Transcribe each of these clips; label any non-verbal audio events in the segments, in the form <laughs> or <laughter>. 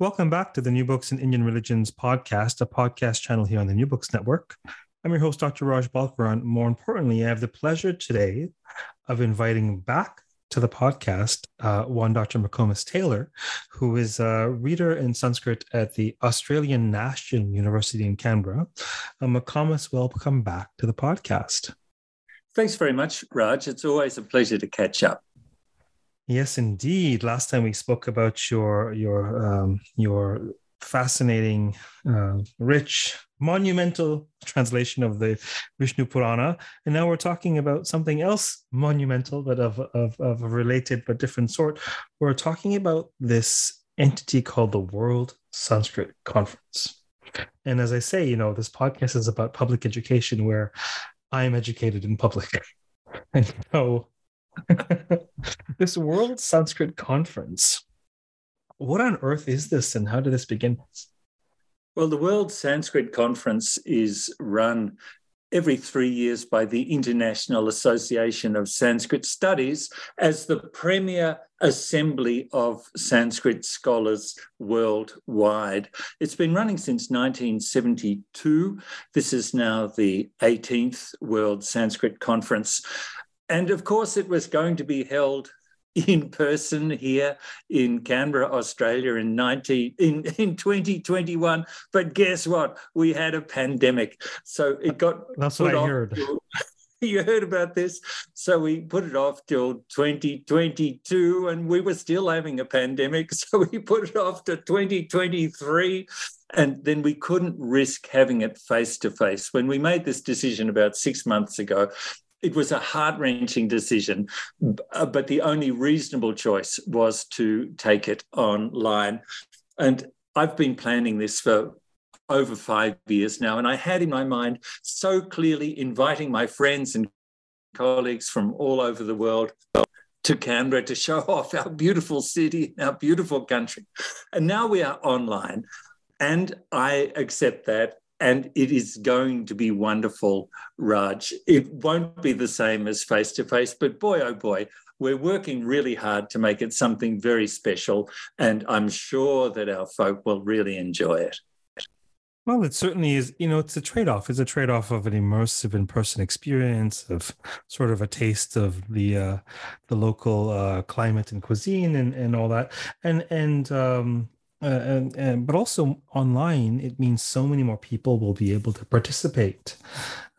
Welcome back to the New Books in Indian Religions podcast, a podcast channel here on the New Books Network. I'm your host, Dr. Raj Balkaran. More importantly, I have the pleasure today of inviting back to the podcast uh, one Dr. McComas Taylor, who is a reader in Sanskrit at the Australian National University in Canberra. Uh, McComas, welcome back to the podcast. Thanks very much, Raj. It's always a pleasure to catch up. Yes, indeed. Last time we spoke about your your um, your fascinating, uh, rich, monumental translation of the Vishnu Purana, and now we're talking about something else monumental, but of of, of a related but different sort. We're talking about this entity called the World Sanskrit Conference. And as I say, you know, this podcast is about public education, where I am educated in public, <laughs> and so <laughs> this World Sanskrit Conference. What on earth is this and how did this begin? Well, the World Sanskrit Conference is run every three years by the International Association of Sanskrit Studies as the premier assembly of Sanskrit scholars worldwide. It's been running since 1972. This is now the 18th World Sanskrit Conference. And of course, it was going to be held in person here in Canberra, Australia in 19 in, in 2021. But guess what? We had a pandemic. So it got That's what I heard. To, <laughs> you heard about this? So we put it off till 2022 and we were still having a pandemic. <laughs> So we put it off to 2023. And then we couldn't risk having it face to face. When we made this decision about six months ago, it was a heart wrenching decision, uh, but the only reasonable choice was to take it online. And I've been planning this for over five years now, and I had in my mind so clearly inviting my friends and colleagues from all over the world to Canberra to show <laughs> off our beautiful city, our beautiful country. And now we are online. And I accept that and it is going to be wonderful, Raj. It won't be the same as face to face, but boy, oh boy, we're working really hard to make it something very special. And I'm sure that our folk will really enjoy it. Well, it certainly is. You know, it's a trade off. It's a trade off of an immersive in person experience, of sort of a taste of the uh, the local uh, climate and cuisine and, and all that. And and um, uh, and, and, but also online, it means so many more people will be able to participate.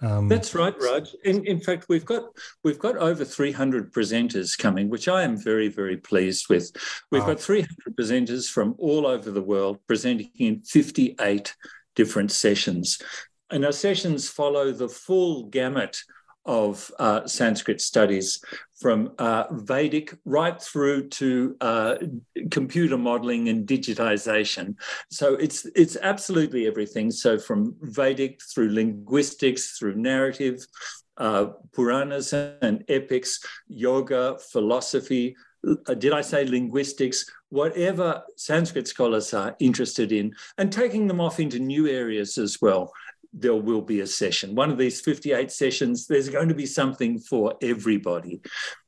Um, That's right, Raj. In, in fact, we've got we've got over 300 presenters coming, which I am very very pleased with. We've wow. got 300 presenters from all over the world presenting in 58 different sessions, and our sessions follow the full gamut of uh, Sanskrit studies from uh, Vedic right through to uh, computer modeling and digitization. So it's it's absolutely everything. So from Vedic through linguistics, through narrative, uh, Puranas and epics, yoga, philosophy. Uh, did I say linguistics? Whatever Sanskrit scholars are interested in, and taking them off into new areas as well there will be a session. One of these 58 sessions, there's going to be something for everybody.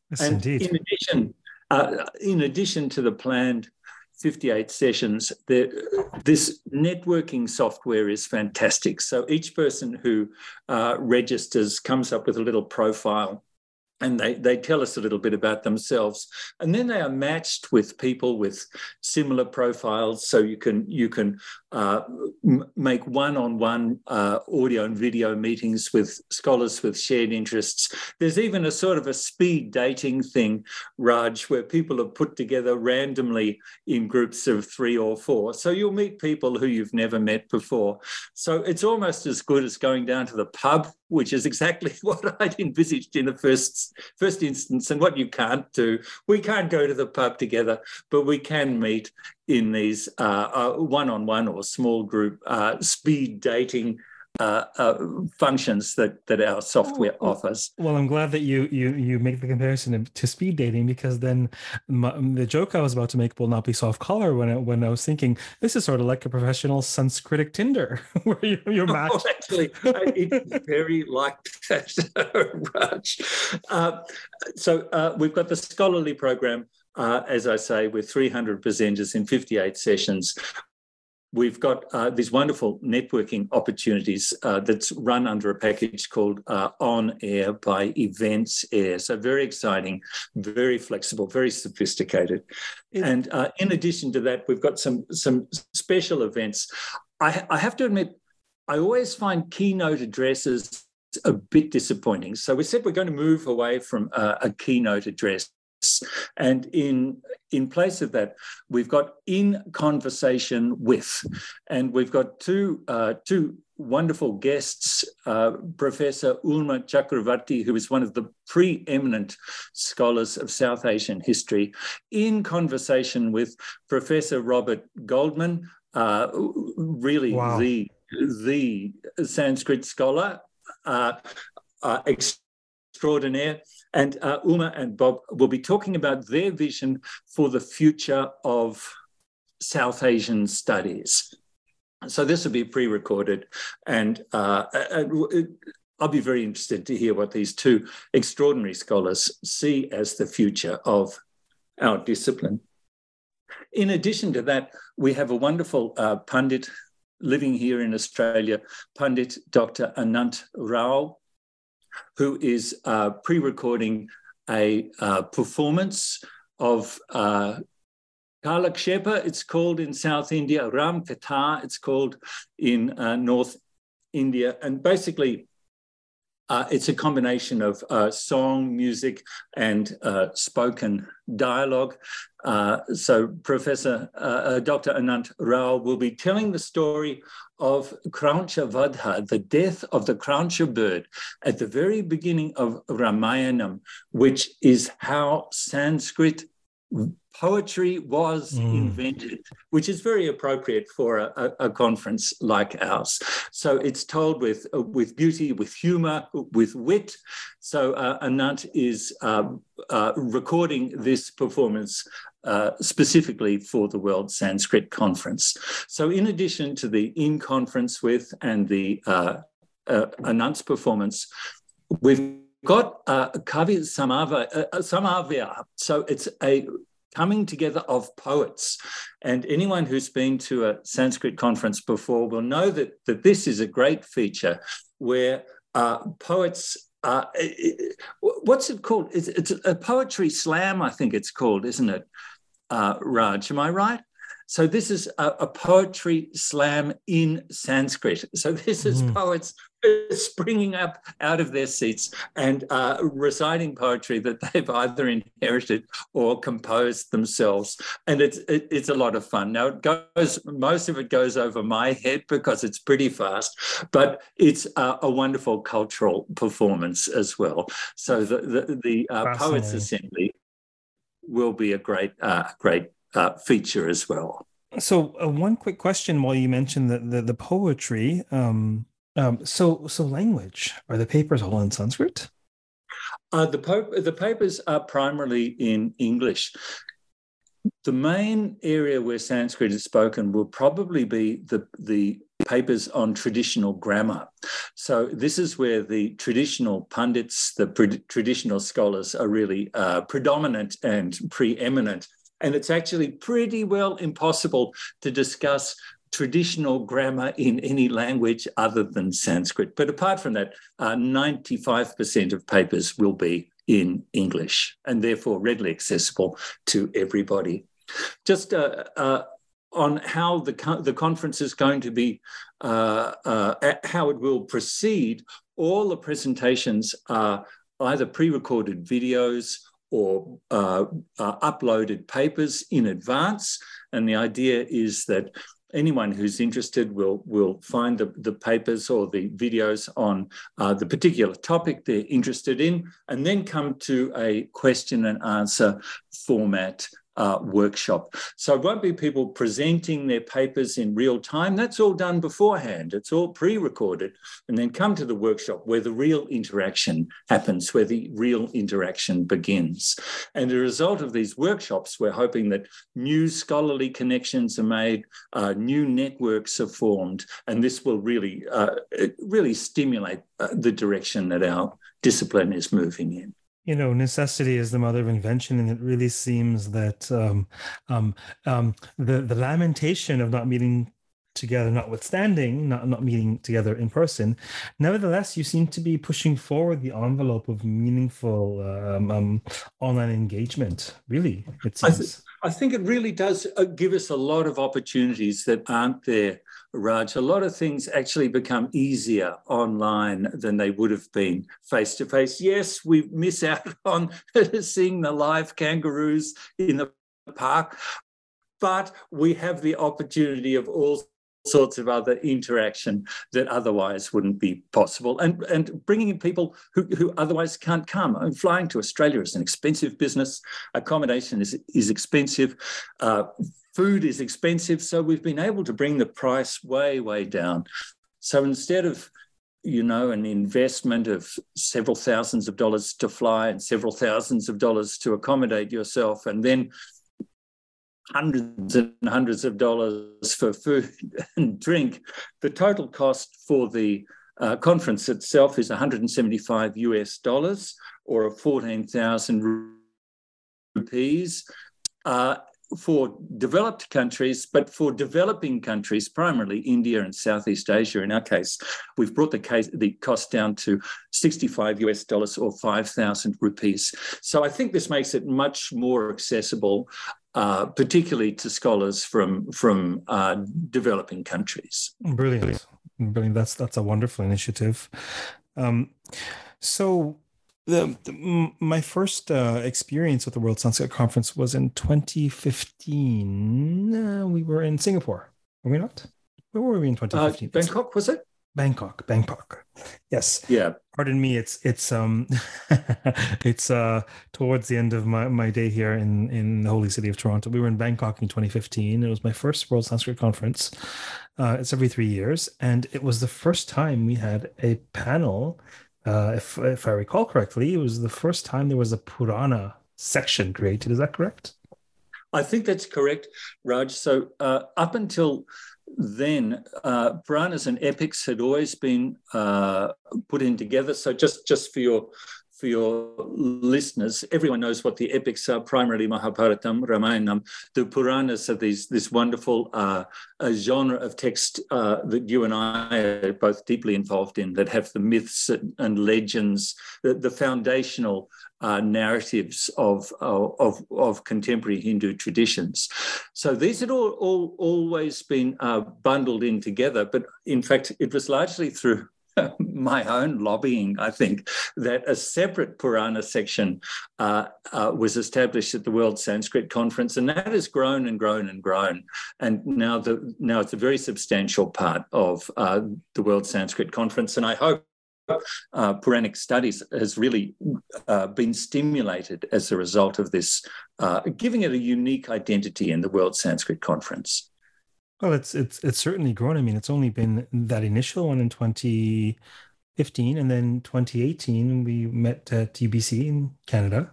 Yes, and indeed. in addition, uh, in addition to the planned 58 sessions, the, this networking software is fantastic. So each person who uh, registers comes up with a little profile and they, they tell us a little bit about themselves. And then they are matched with people with similar profiles. So you can you can uh, m- make one-on-one uh, audio and video meetings with scholars with shared interests. There's even a sort of a speed dating thing raj where people are put together randomly in groups of three or four. So you'll meet people who you've never met before. So it's almost as good as going down to the pub which is exactly <laughs> what I'd envisaged in the first first instance, and what you can't do. We can't go to the pub together, but we can meet in these uh, uh, one-on-one or small group uh, speed dating uh, uh, functions that that our software oh, offers. Well, I'm glad that you you you make the comparison to speed dating because then my, the joke I was about to make will not be soft color when I, when I was thinking this is sort of like a professional Sanskritic Tinder <laughs> where you, you're oh, matched. Oh, actually, it's very like that, <laughs> Raj. Uh, so uh, we've got the scholarly program. Uh, as I say, with 300 presenters in 58 sessions we've got uh, these wonderful networking opportunities uh, that's run under a package called uh, On Air by Events Air. So very exciting, very flexible, very sophisticated. And uh, in addition to that, we've got some some special events. I, I have to admit, I always find keynote addresses a bit disappointing. So we said we're going to move away from uh, a keynote address and in in place of that, we've got in conversation with, and we've got two uh, two wonderful guests, uh, Professor Uma Chakravarti, who is one of the preeminent scholars of South Asian history, in conversation with Professor Robert Goldman, uh, really wow. the the Sanskrit scholar. Uh, uh, extraordinaire. And uh, Uma and Bob will be talking about their vision for the future of South Asian studies. So this will be pre-recorded, and uh, I'll be very interested to hear what these two extraordinary scholars see as the future of our discipline. In addition to that, we have a wonderful uh, pundit living here in Australia, Pundit Dr. Anant Rao, who is uh, pre recording a uh, performance of uh, Kalakshepa, it's called in South India, Ram Katha, it's called in uh, North India. And basically, uh, it's a combination of uh, song, music, and uh, spoken dialogue. Uh, so, Professor uh, uh, Dr. Anant Rao will be telling the story of Krauncha Vadha, the death of the Krauncha bird, at the very beginning of Ramayanam, which is how Sanskrit poetry was mm. invented, which is very appropriate for a, a, conference like ours. So it's told with uh, with beauty, with humor, with wit. So uh, Anant is um, uh, recording this performance uh, specifically for the World Sanskrit Conference. So in addition to the in conference with and the uh, uh, Anant's performance, we've got uh, Kavi Samava, Samavya. So it's a coming together of poets. And anyone who's been to a Sanskrit conference before will know that, that this is a great feature where uh, poets. Uh, what's it called? It's, it's, a poetry slam, I think it's called, isn't it, uh, Raj? Am I right? So this is a, a poetry slam in Sanskrit. So this is mm. poets <laughs> springing up out of their seats and uh, reciting poetry that they've <laughs> either inherited or composed themselves. And it's it, it's a lot of fun. Now it goes most of it goes over my head because it's pretty fast, but it's uh, a wonderful cultural performance as well. So the the, the uh, poets assembly will be a great uh, great uh, feature as well. So uh, one quick question while you mentioned the the, the poetry. Um, um, so, so language are the papers all in Sanskrit? Uh, the, po- the papers are primarily in English. The main area where Sanskrit is spoken will probably be the, the papers on traditional grammar. So, this is where the traditional pundits, the pre- traditional scholars are really uh, predominant and preeminent. And it's actually pretty well impossible to discuss traditional grammar in any language other than Sanskrit. But apart from that, uh, 95% of papers will be in English and therefore readily accessible to everybody. Just uh, uh, on how the, co- the conference is going to be, uh, uh, how it will proceed, all the presentations are either pre recorded videos or uh, uploaded papers in advance. And the idea is that anyone who's interested will will find the, the papers or the videos on uh, the particular topic they're interested in, and then come to a question and answer format uh, workshop. So it won't be people presenting their papers in real time. That's all done beforehand. It's all pre-recorded, and then come to the workshop where the real interaction happens, where the real interaction begins. And a result of these workshops, we're hoping that new scholarly connections are made, uh, new networks are formed, and this will really, uh, really stimulate uh, the direction that our discipline is moving in you know necessity is the mother of invention and it really seems that um, um, um, the the lamentation of not meeting together notwithstanding not not meeting together in person nevertheless you seem to be pushing forward the envelope of meaningful um, um, online engagement really it seems. I, th- I think it really does uh, give us a lot of opportunities that aren't there Raj, a lot of things actually become easier online than they would have been face to face. Yes, we miss out <laughs> on seeing the live kangaroos in the park, but we have the opportunity of all sorts of other interaction that otherwise wouldn't be possible and and bringing in people who, who otherwise can't come I mean, flying to australia is an expensive business accommodation is is expensive uh, food is expensive. So we've been able to bring the price way, way down. So instead of you know, an investment of several thousands of dollars to fly and several thousands of dollars to accommodate yourself, and then hundreds and hundreds of dollars for food <laughs> and drink. The total cost for the uh, conference itself is 175 US dollars or 14,000 rupees. Uh, for developed countries, but for developing countries, primarily India and Southeast Asia, in our case, we've brought the case the cost down to 65 US dollars or 5,000 rupees. So I think this makes it much more accessible, uh, particularly to scholars from from uh, developing countries. Brilliant, brilliant. That's that's a wonderful initiative. Um, so the, the, my first uh, experience with the World Sanskrit Conference was in 2015. Uh, we were in Singapore, were we not? Where were we in 2015? Uh, Bangkok was it? Bangkok, Bangkok. Yes. Yeah. Pardon me. It's it's um <laughs> it's uh towards the end of my, my day here in in the holy city of Toronto. We were in Bangkok in 2015. It was my first World Sanskrit Conference. Uh, it's every three years, and it was the first time we had a panel uh, if if I recall correctly, it was the first time there was a Purana section created. Is that correct? I think that's correct, Raj. So uh, up until then, uh, and epics had always been uh, put in together. So just just for your for your listeners, everyone knows what the epics are, primarily Mahabharatam, Ramayanam. The Puranas are these, this wonderful uh, genre of text uh, that you and I are both deeply involved in, that have the myths and legends, the, the foundational uh, narratives of, of, of, contemporary Hindu traditions. So these had all, all always been uh, bundled in together, but in fact, it was largely through <laughs> my own lobbying, I think, that a separate Purana section uh, uh, was established at the World Sanskrit Conference, and that has grown and grown and grown. And now, the, now it's a very substantial part of uh, the World Sanskrit Conference, and I hope. Uh, Puranic studies has really uh, been stimulated as a result of this, uh, giving it a unique identity in the World Sanskrit Conference. Well, it's it's it's certainly grown. I mean, it's only been that initial one in 2015, and then 2018 we met at UBC in Canada,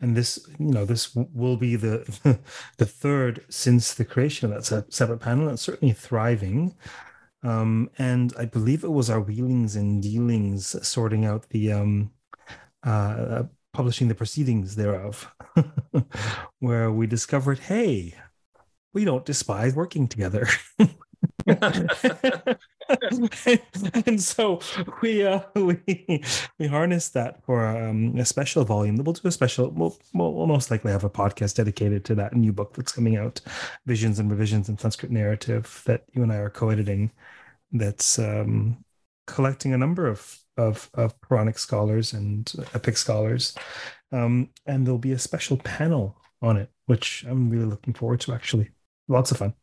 and this you know this will be the <laughs> the third since the creation of that separate panel. It's certainly thriving. Um, and I believe it was our wheelings and dealings sorting out the um, uh, publishing the proceedings thereof, <laughs> where we discovered, hey, we don't despise working together. <laughs> <laughs> and so we uh we we harness that for um, a special volume. We'll do a special we'll, we'll, most likely have a podcast dedicated to that new book that's coming out visions and revisions in sanskrit narrative that you and i are co-editing that's um collecting a number of of of puranic scholars and epic scholars. Um and there'll be a special panel on it which i'm really looking forward to actually lots of fun.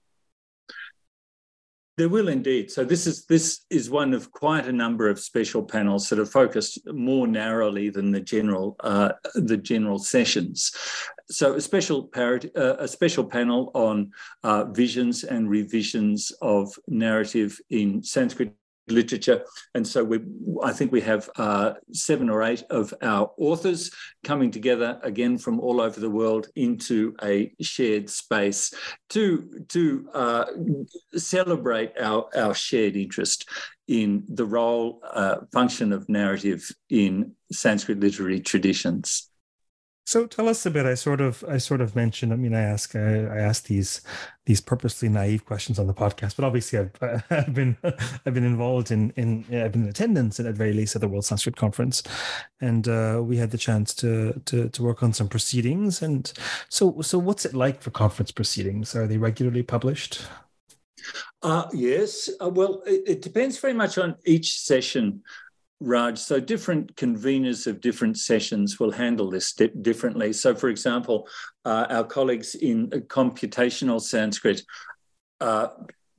There will indeed. So this is this is one of quite a number of special panels that are focused more narrowly than the general uh, the general sessions. So a special parity, uh, a special panel on uh, visions and revisions of narrative in Sanskrit literature. And so we, I think we have uh, seven or eight of our authors coming together again from all over the world into a shared space to, to uh, celebrate our, our shared interest in the role, uh, function of narrative in Sanskrit literary traditions. So tell us a bit. I sort of, I sort of mentioned. I mean, I ask, I, I ask these, these purposely naive questions on the podcast. But obviously, I've, <laughs> I've been, <laughs> I've been involved in, in, I've been in attendance at, at very least at the World Sanskrit Conference, and uh, we had the chance to, to, to work on some proceedings. And so, so what's it like for conference proceedings? Are they regularly published? Uh, yes. Uh, well, it, it depends very much on each session. Raj. So different conveners of different sessions will handle this di- differently. So, for example, uh, our colleagues in computational Sanskrit uh,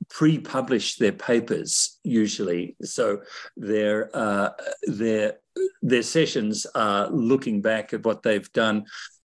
pre-publish their papers usually. So their uh, their their sessions are looking back at what they've done.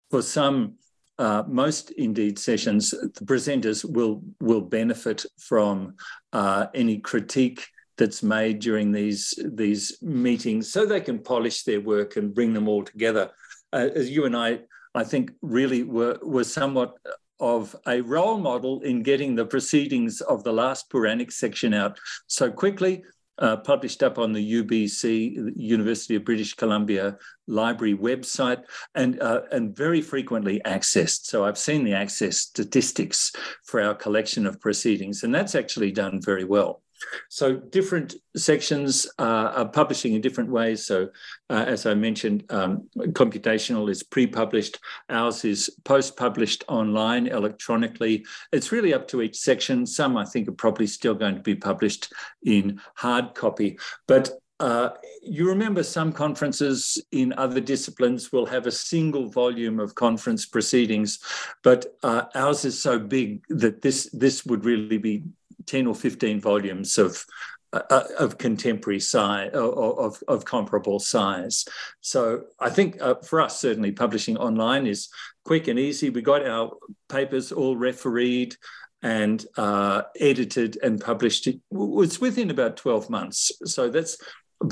For some, uh, most indeed sessions, the presenters will will benefit from uh, any critique that's made during these these meetings so they can polish their work and bring them all together uh, as you and i i think really were were somewhat of a role model in getting the proceedings of the last Puranic section out so quickly, uh, published up on the UBC, University of British Columbia Library website, and, uh, and very frequently accessed. So I've seen the access statistics for our collection of proceedings, and that's actually done very well. So different sections uh, are publishing in different ways. So uh, as I mentioned, um, computational is pre-published. Ours is post-published online electronically. It's really up to each section. Some I think are probably still going to be published in hard copy. But uh, you remember some conferences in other disciplines will have a single volume of conference proceedings, but uh, ours is so big that this this would really be 10 or 15 volumes of uh, of contemporary size of, of comparable size. So i think uh, for us certainly publishing online is quick and easy. We got our papers all refereed and uh, edited and published. It was within about 12 months. So that's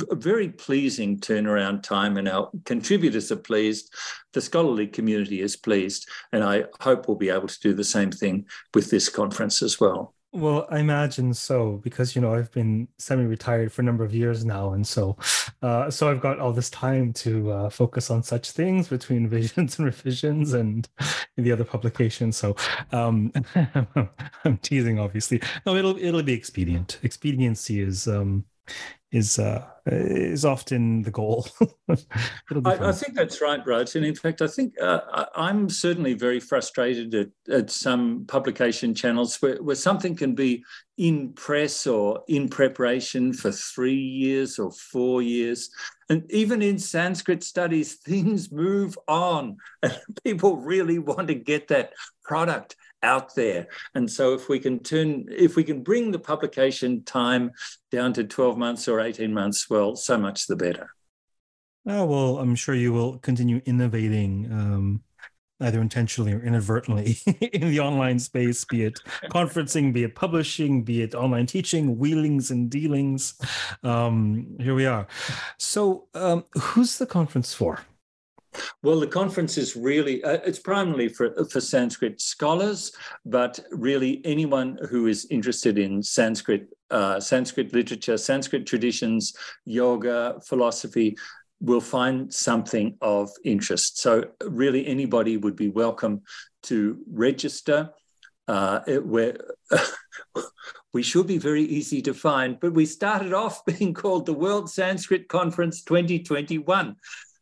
a very pleasing turnaround time and our contributors are pleased. The scholarly community is pleased. And i hope we'll be able to do the same thing with this conference as well well, I imagine so because you know I've been semi-retired for a number of years now, and so uh, so I've got all this time to uh, focus on such things between <laughs> visions and revisions and the other publications. So um, <laughs> I'm teasing, obviously. No, it'll it'll be expedient. Expediency is um, is uh, is often the goal. <laughs> I, I, think that's right, Raj. And in fact, I think uh, I'm certainly very frustrated at, at some publication channels where, where something can be in press or in preparation for three years or four years. And even in Sanskrit studies, <laughs> things move on, and people really want to get that product out there. And so if we can turn, if we can bring the publication time down to 12 months or 18 months, well, so much the better. Oh, well, I'm sure you will continue innovating, um, either intentionally or inadvertently, <laughs> in the online space, be it conferencing, be it publishing, be it online teaching, wheelings and dealings. Um, here we are. So, um, who's the conference for? Well, the conference is really, uh, it's primarily for, for Sanskrit scholars, but really anyone who is interested in Sanskrit, uh, Sanskrit literature, Sanskrit traditions, yoga, philosophy, will find something of interest. So really anybody would be welcome to register. Uh, it, where <laughs> we should be very easy to find, but we started off <laughs> being called the World Sanskrit Conference 2021.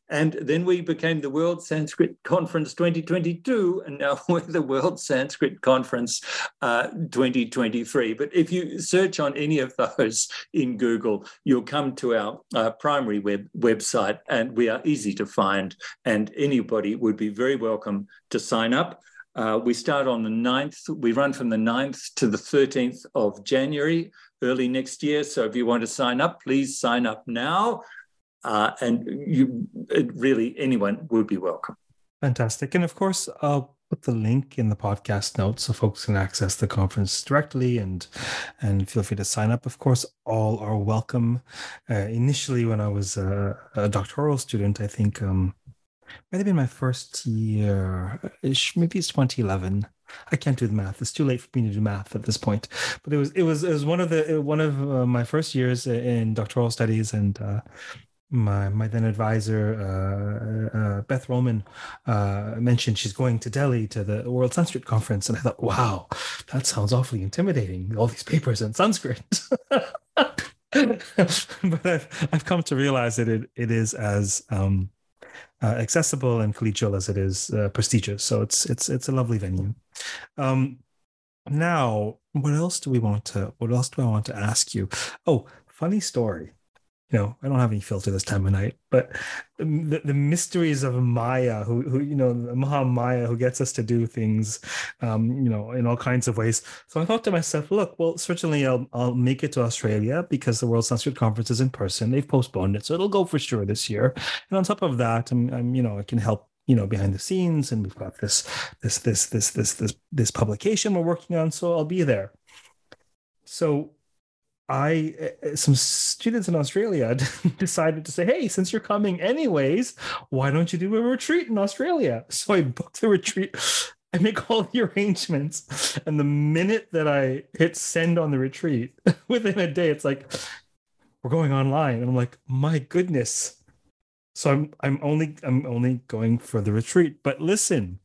And then we became the World Sanskrit Conference 2022, and now <laughs> we're the World Sanskrit Conference uh, 2023. But if you search on any of those in Google, you'll come to our uh, primary web website, and we are easy to find. And anybody would be very welcome to sign up. Uh, we start on the 9th. We run from the 9th to the 13th of January, early next year. So if you want to sign up, please sign up now. Uh, and you really anyone would be welcome. Fantastic. And of course, I'll put the link in the podcast notes so folks can access the conference directly and and feel free to sign up. Of course, all are welcome. Uh, initially, when I was a, a doctoral student, I think um, might have been my first year. Maybe it's 2011. I can't do the math. It's too late for me to do math at this point. But it was it was it was one of the one of uh, my first years in doctoral studies, and uh, my my then advisor uh, uh, Beth Roman uh, mentioned she's going to Delhi to the World Sanskrit Conference, and I thought, wow, that sounds awfully intimidating. All these papers in Sanskrit. <laughs> but I've I've come to realize that it it is as um, uh, accessible and collegial as it is uh, prestigious. So it's it's it's a lovely venue. Um, now, what else do we want to? What else do I want to ask you? Oh, funny story you know, I don't have any filter this time of night, but the, the mysteries of Maya, who, who, you know, Maha who gets us to do things, um, you know, in all kinds of ways. So I thought to myself, look, well, certainly I'll, I'll make it to Australia because the World Sanskrit Conference is in person. They've postponed it. So it'll go for sure this year. And on top of that, I'm, I'm you know, I can help you know behind the scenes and we've got this this this this this this this publication we're working on so i'll be there so I uh, some students in Australia <laughs> decided to say, "Hey, since you're coming anyways, why don't you do a retreat in Australia?" So I booked the retreat. I make all the arrangements, and the minute that I hit send on the retreat, <laughs> within a day, it's like we're going online, and I'm like, "My goodness!" So I'm I'm only I'm only going for the retreat. But listen,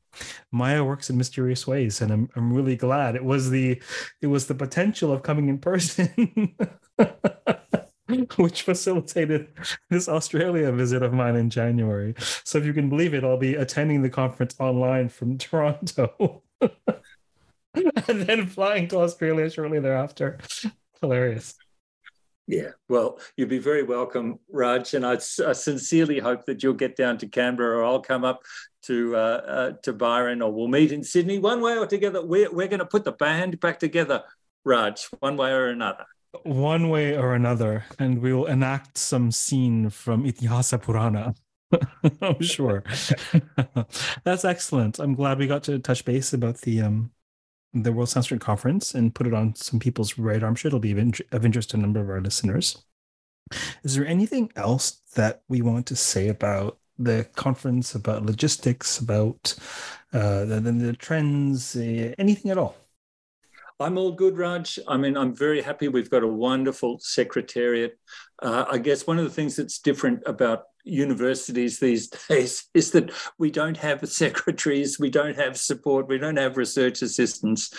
Maya works in mysterious ways, and I'm I'm really glad it was the it was the potential of coming in person. <laughs> which facilitated this Australia visit of mine in January. So if you can believe it, I'll be attending the conference online from <laughs> Toronto. <laughs> and then flying to Australia shortly thereafter. Hilarious. Yeah, well, you'll be very welcome, Raj, and I, I, sincerely hope that you'll get down to Canberra, or I'll come up to uh, uh, to Byron, or we'll meet in Sydney, one way or together. We're we're going to put the band back together, Raj, one way or another. One way or another, and we will enact some scene from Itihasa Purana. <laughs> I'm sure. <laughs> That's excellent. I'm glad we got to touch base about the um the World Sanskrit Conference and put it on some people's radar. I'm sure it'll be of, int- of interest to a number of our listeners. Is there anything else that we want to say about the conference, about logistics, about uh, the, the, the trends, uh, anything at all? I'm all good, Raj. I mean, I'm very happy. We've got a wonderful secretariat. Uh, I guess one of the things that's different about universities these <laughs> days is that we don't have <laughs> secretaries, we don't have support, we don't have research assistants.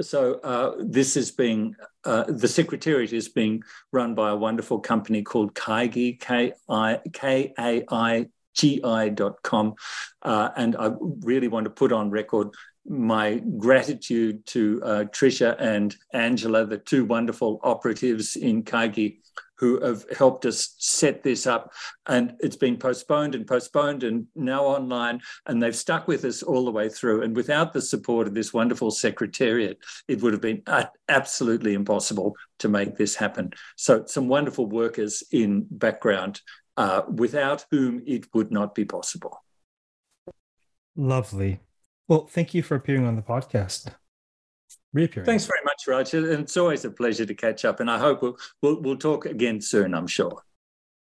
So uh, this is being uh, the secretariat is being run by a wonderful company called Kaigi K I K A I G I dot com, uh, and I really want to put on record my gratitude to uh, Trisha and Angela, the two wonderful operatives in Kaigi who have helped us set this up. And it's been postponed and postponed and now online. And they've stuck with us all the way through. And without the support of this wonderful secretariat, it would have been absolutely impossible to make this happen. So, some wonderful workers in background, uh, without whom it would not be possible. Lovely. Well, thank you for appearing on the podcast reappearing. Thanks very much. And it's always a pleasure to catch up. And I hope we'll, we'll, we'll talk again soon, I'm sure.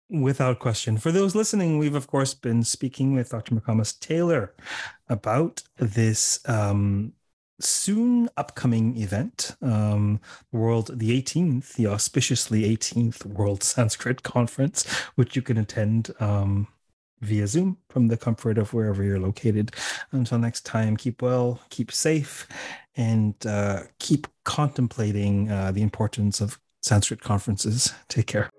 Without question. For those listening, we've of course been speaking with Dr. McComas Taylor about this um, soon upcoming event, um, World the 18th, the auspiciously 18th World Sanskrit Conference, which you can attend um, via Zoom from the comfort of wherever you're located. Until next time, keep well, keep safe, and uh, keep contemplating uh, the importance of Sanskrit conferences. Take care.